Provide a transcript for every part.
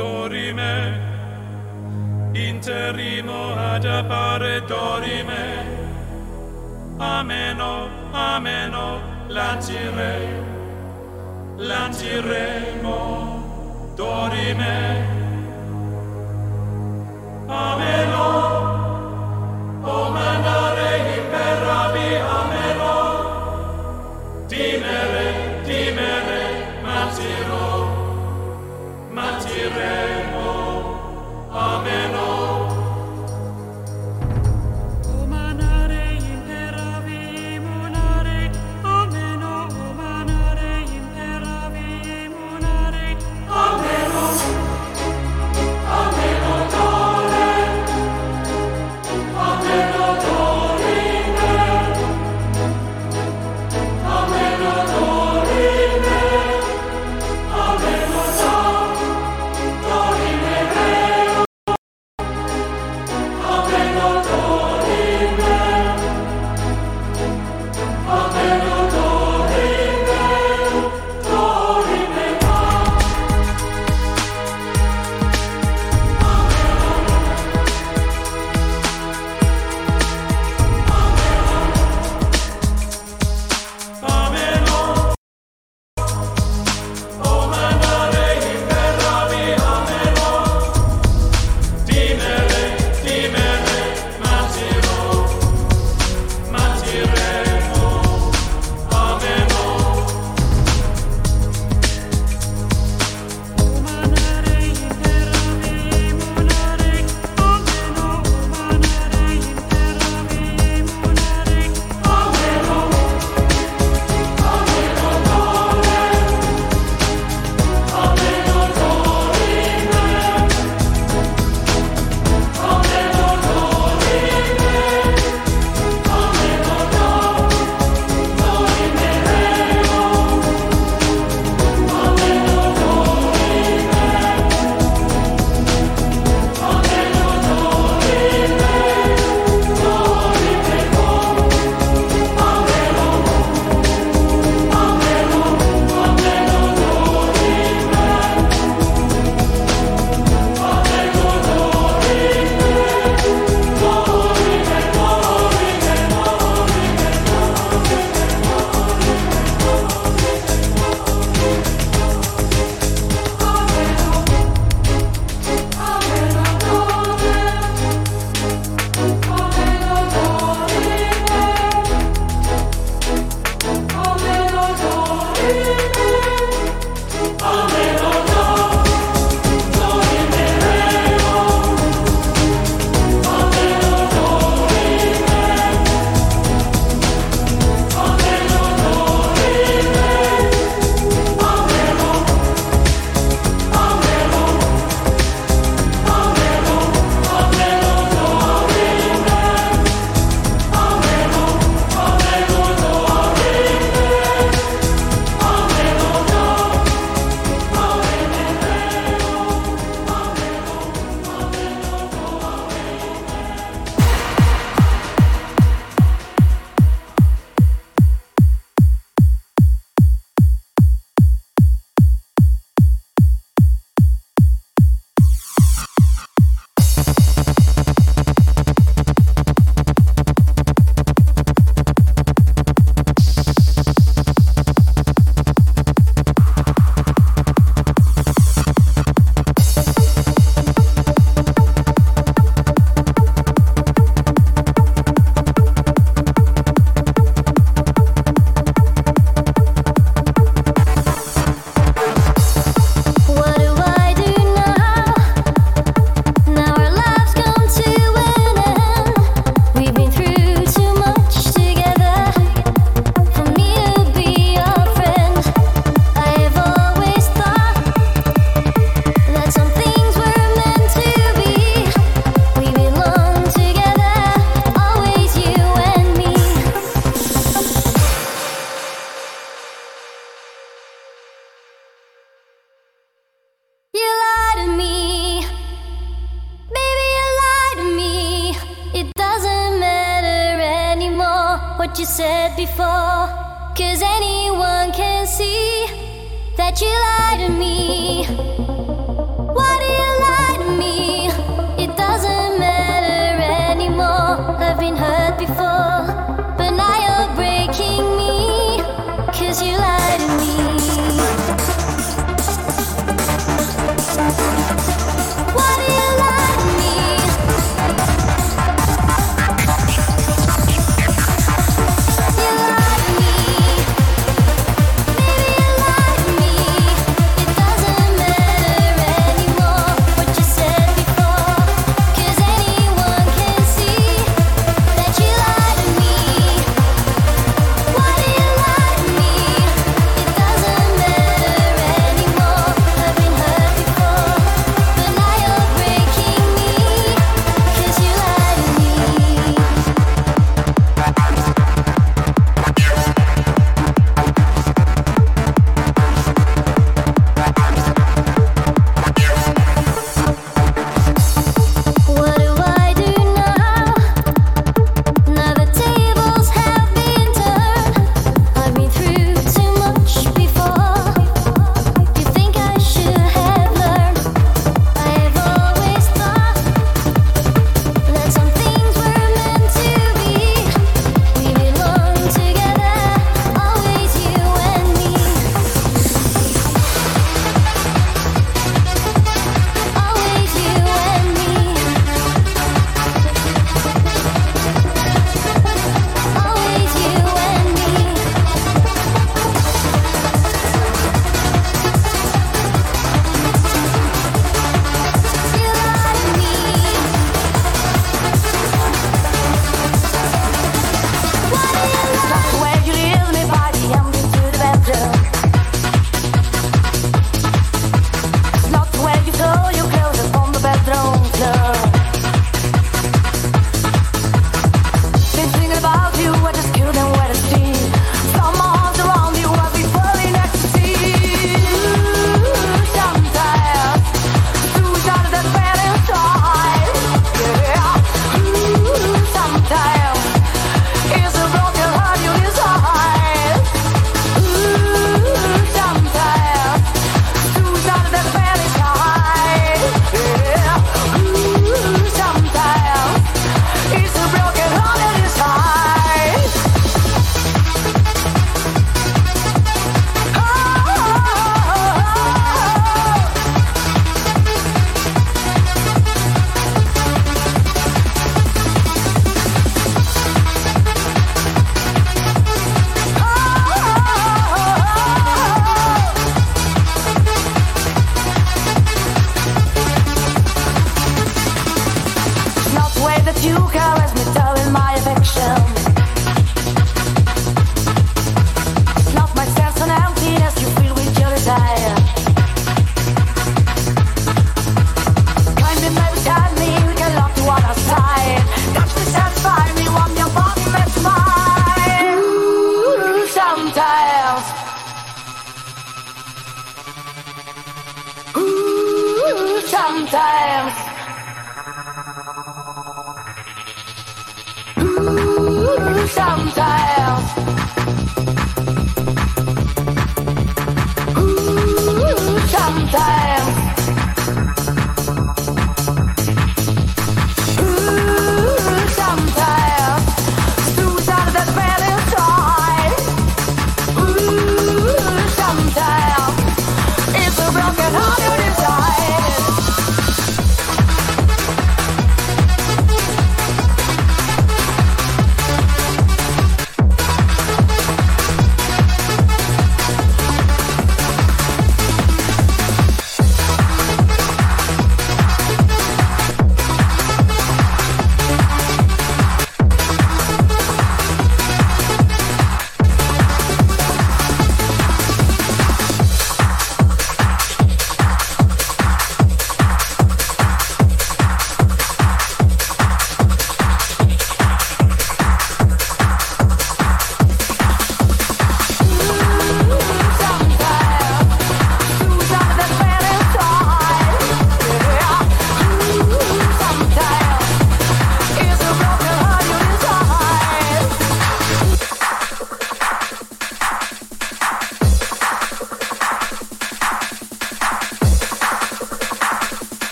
dorime interimo ad appare dorime ameno ameno lancire lanciremo dorime ameno.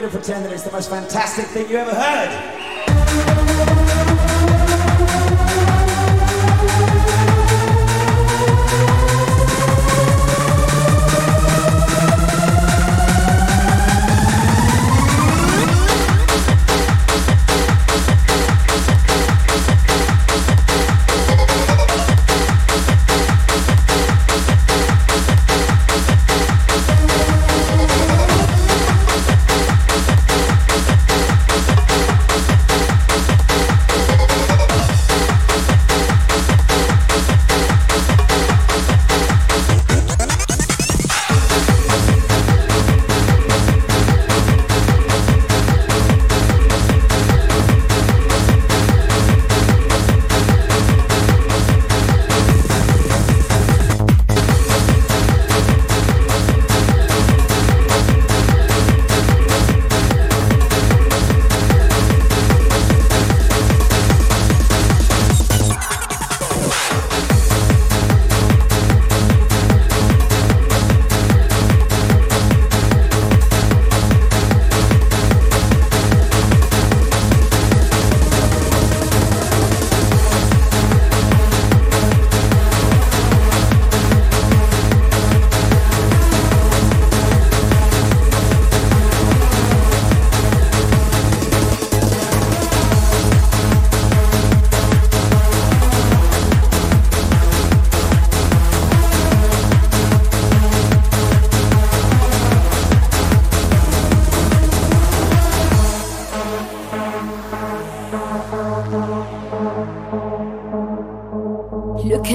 you to pretend that it's the most fantastic thing you ever heard.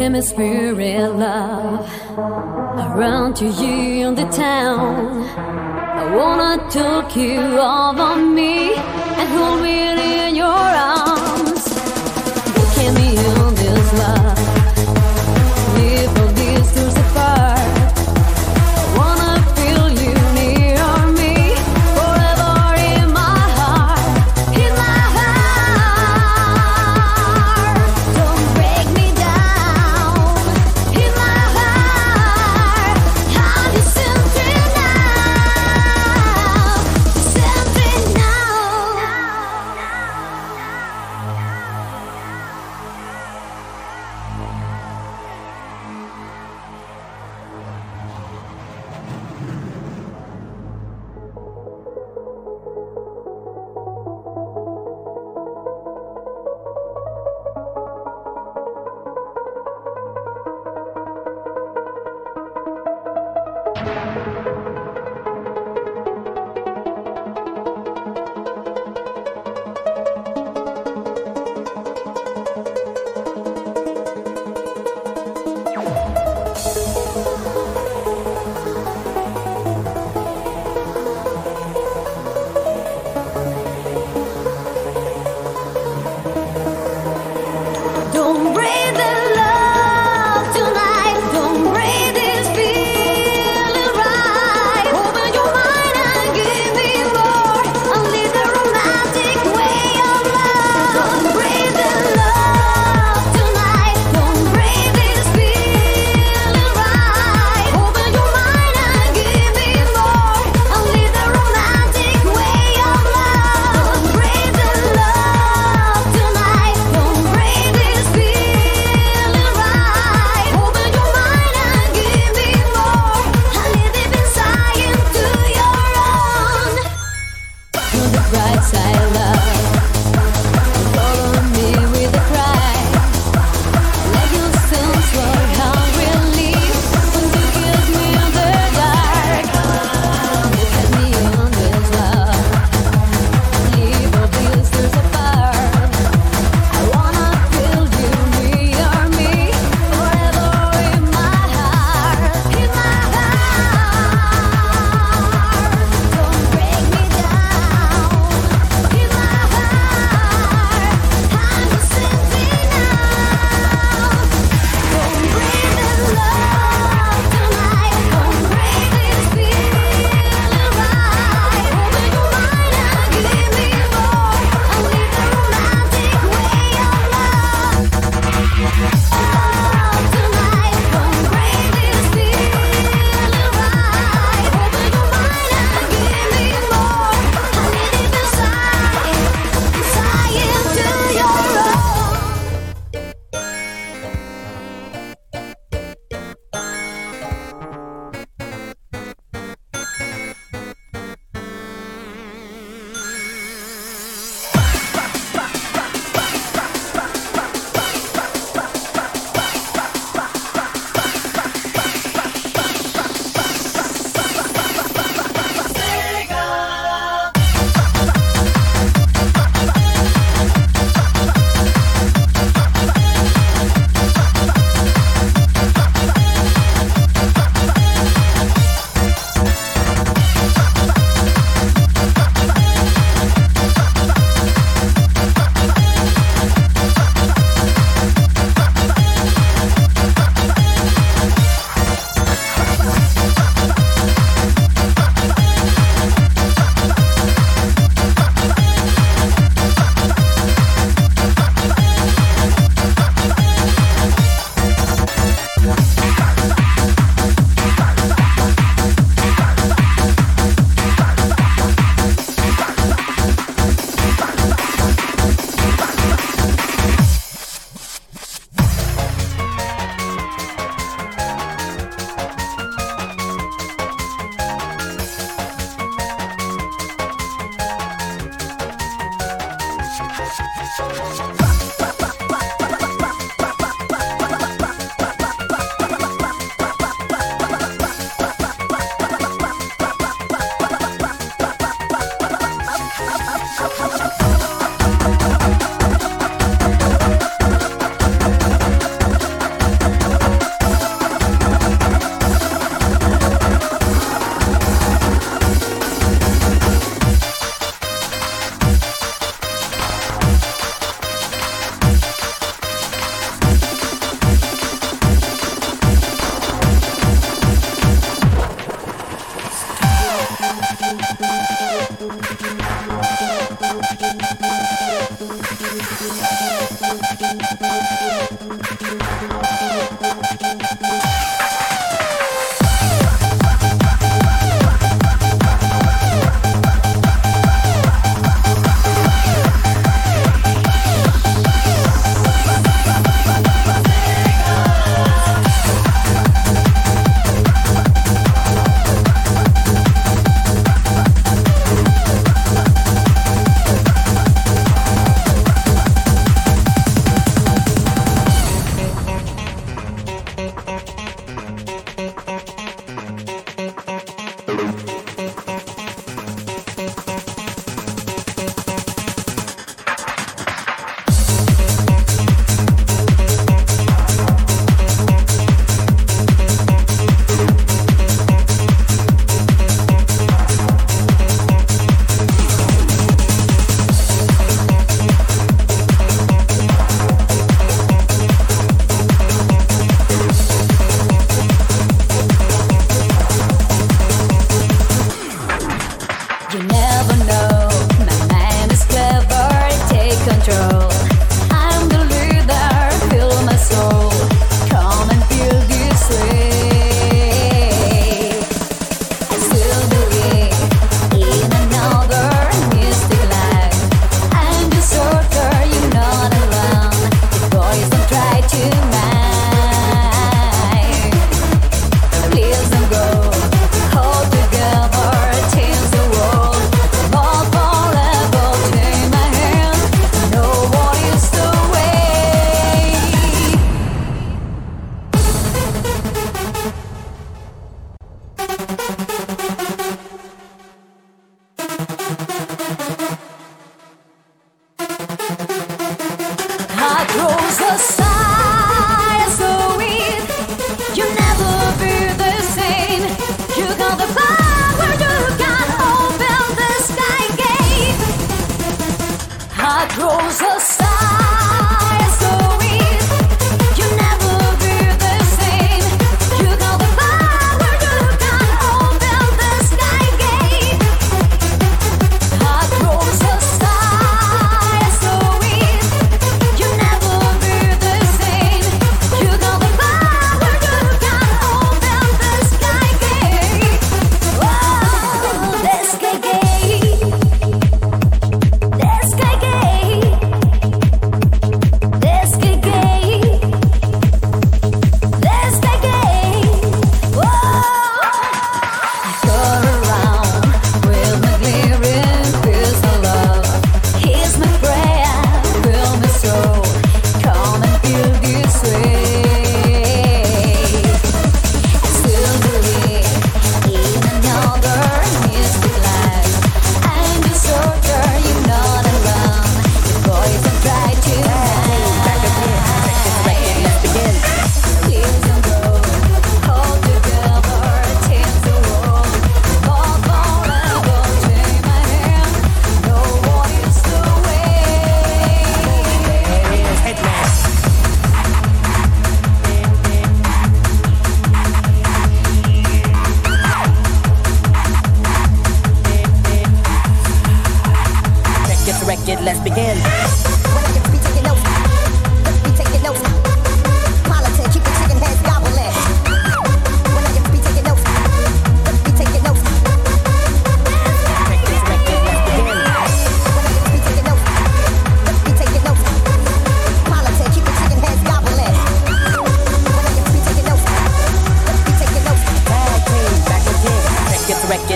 hemisphere love around to you in the town. I wanna take you over me and hold me in your arms.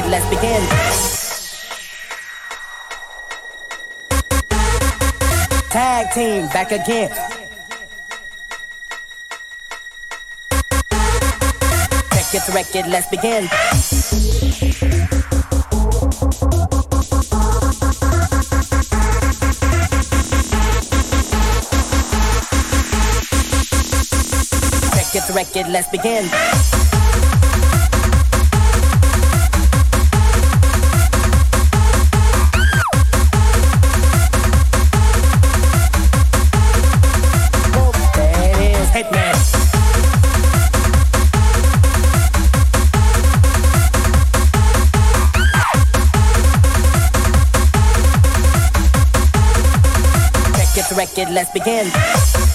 let's begin. Tag team back again. Check it, wreck it, let's begin. Check it, let's begin. Let's begin.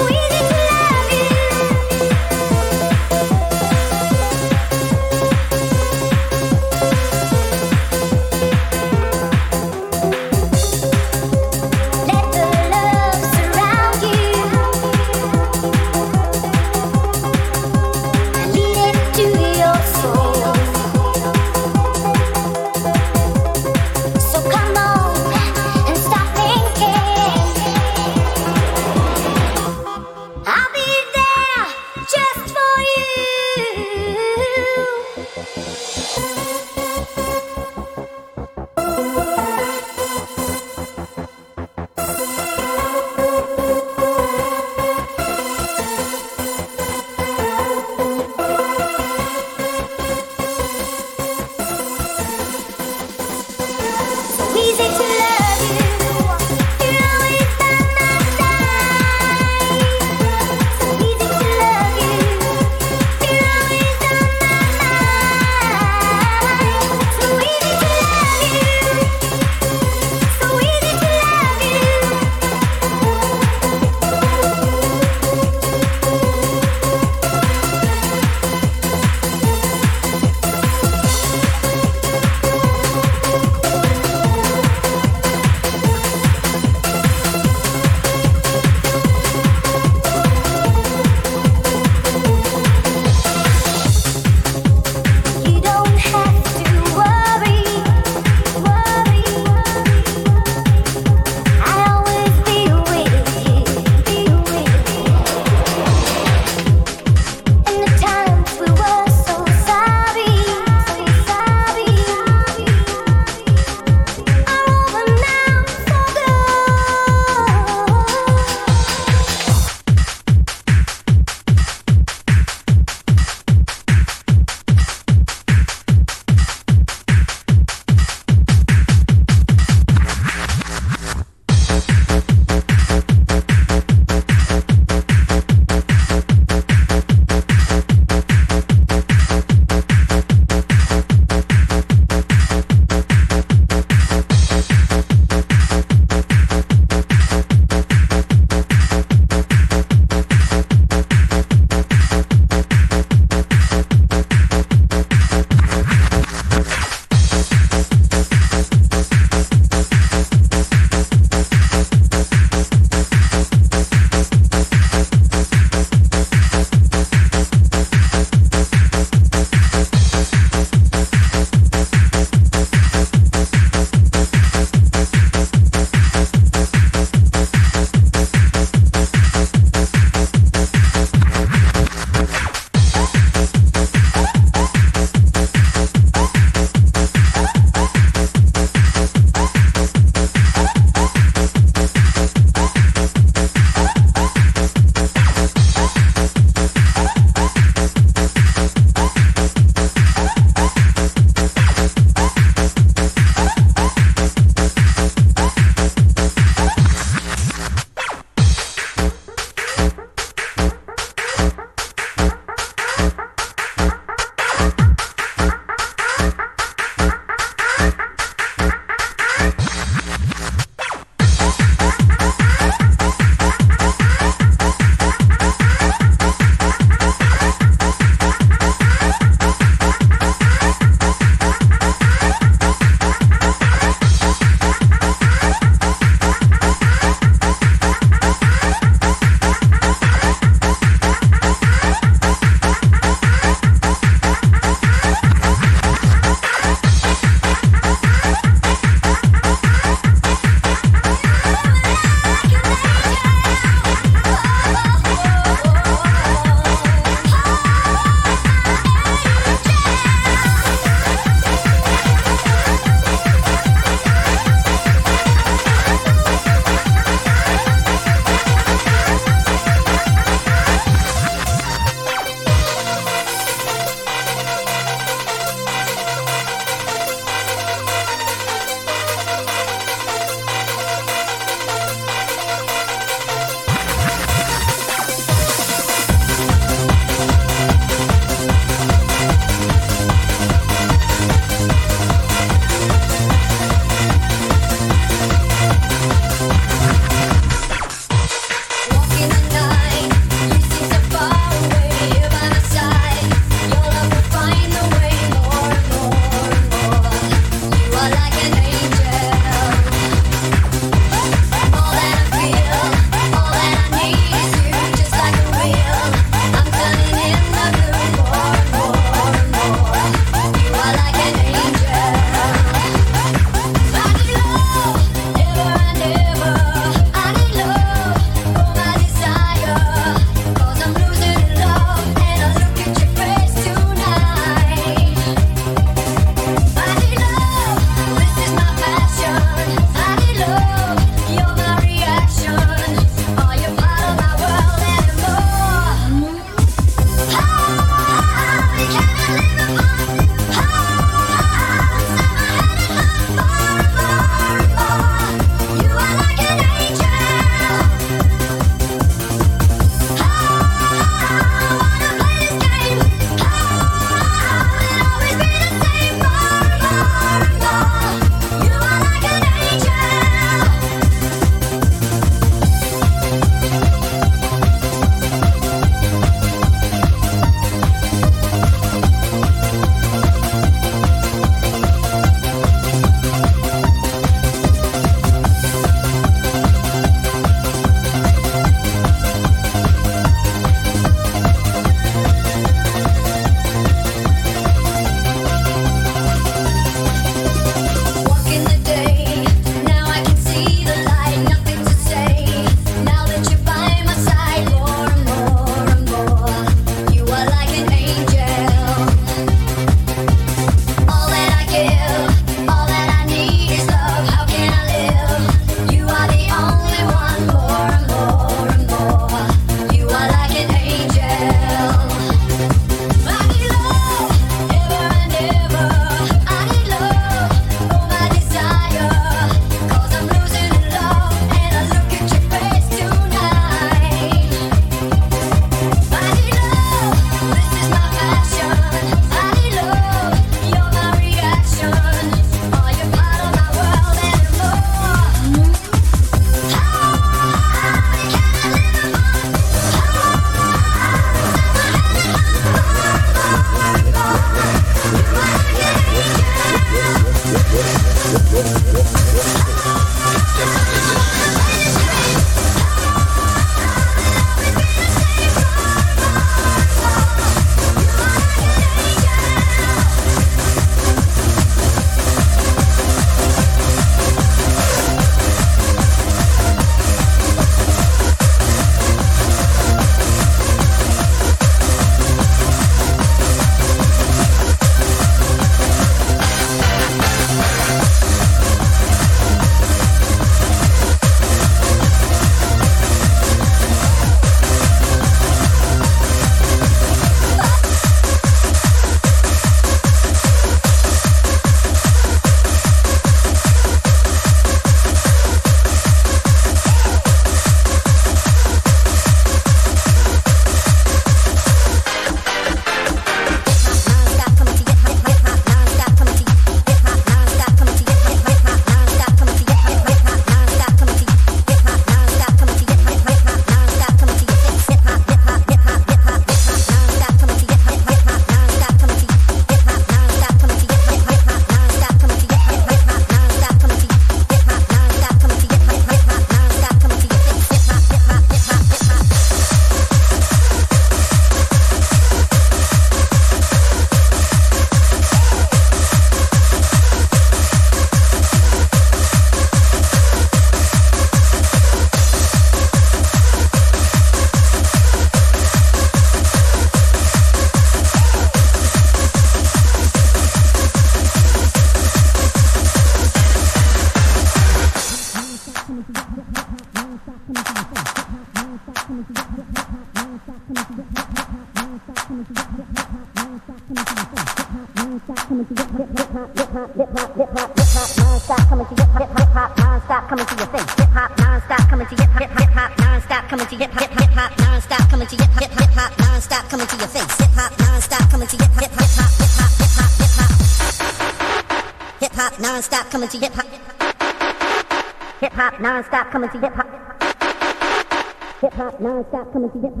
come and see him.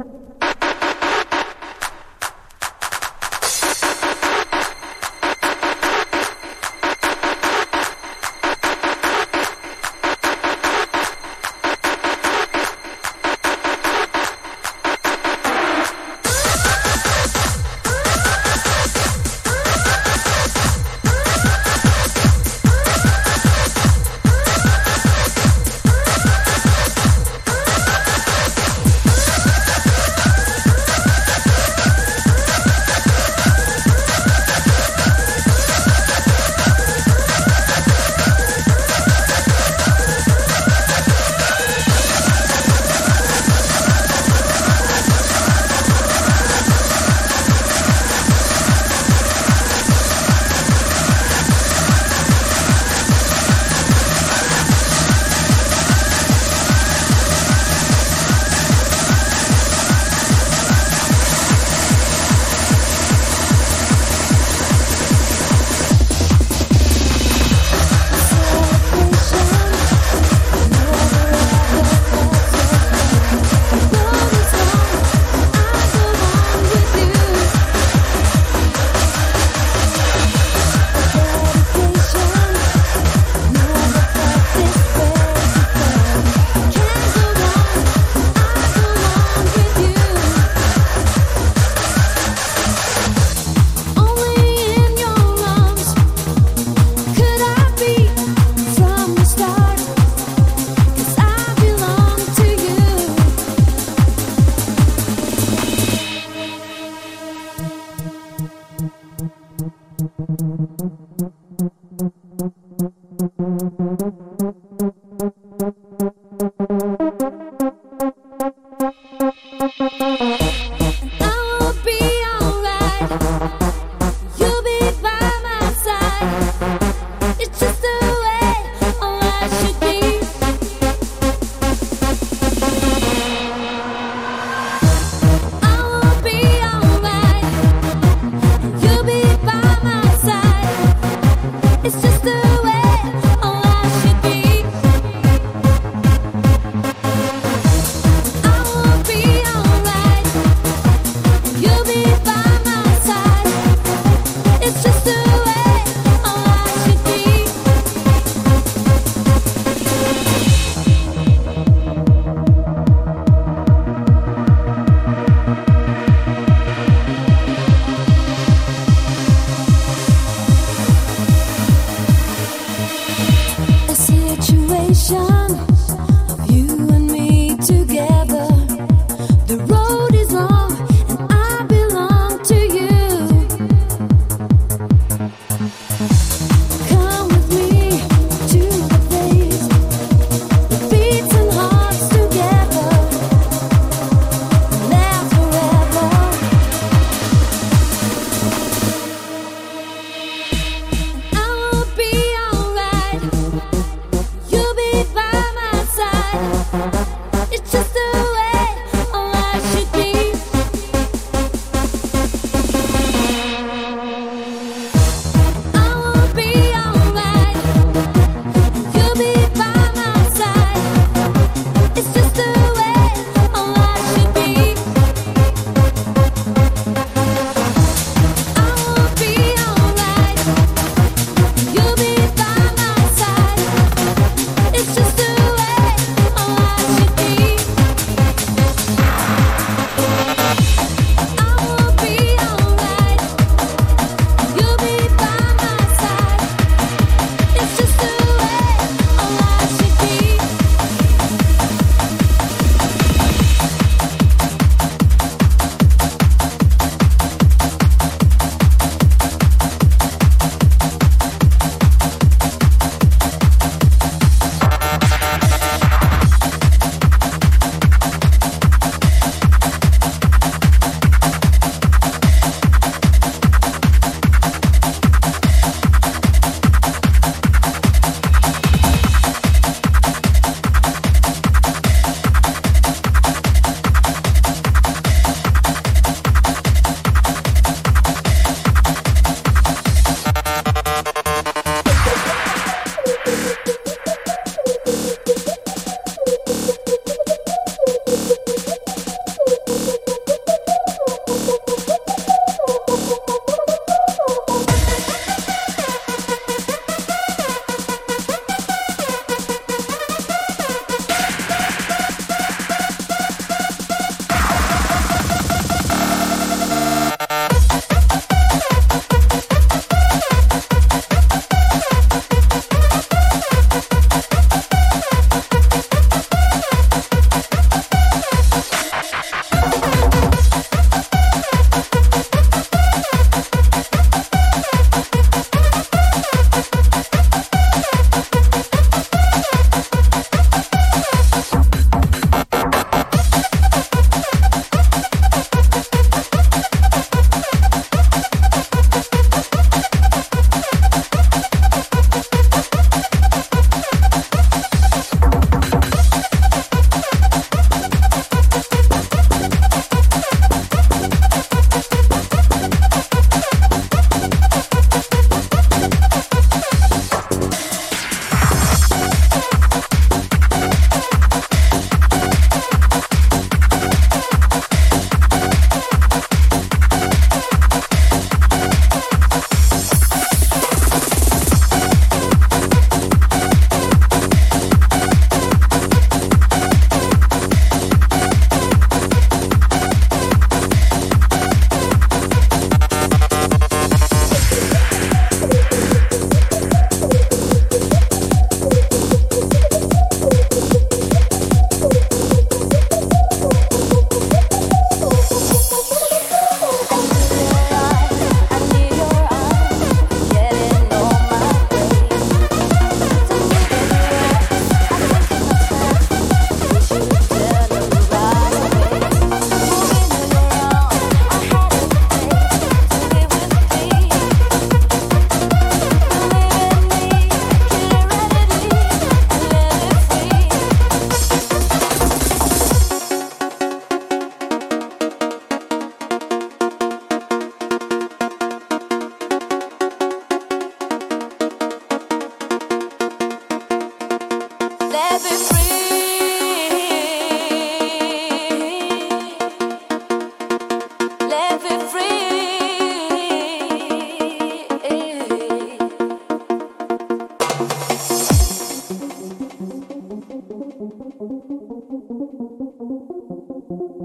you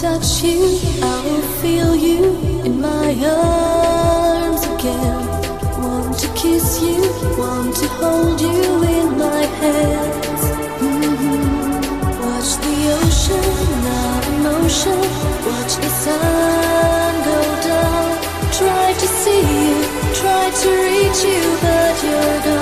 touch you, I will feel you in my arms again. Want to kiss you, want to hold you in my hands. Mm -hmm. Watch the ocean, not emotion. Watch the sun go down. Try to see you, try to reach you, but you're gone.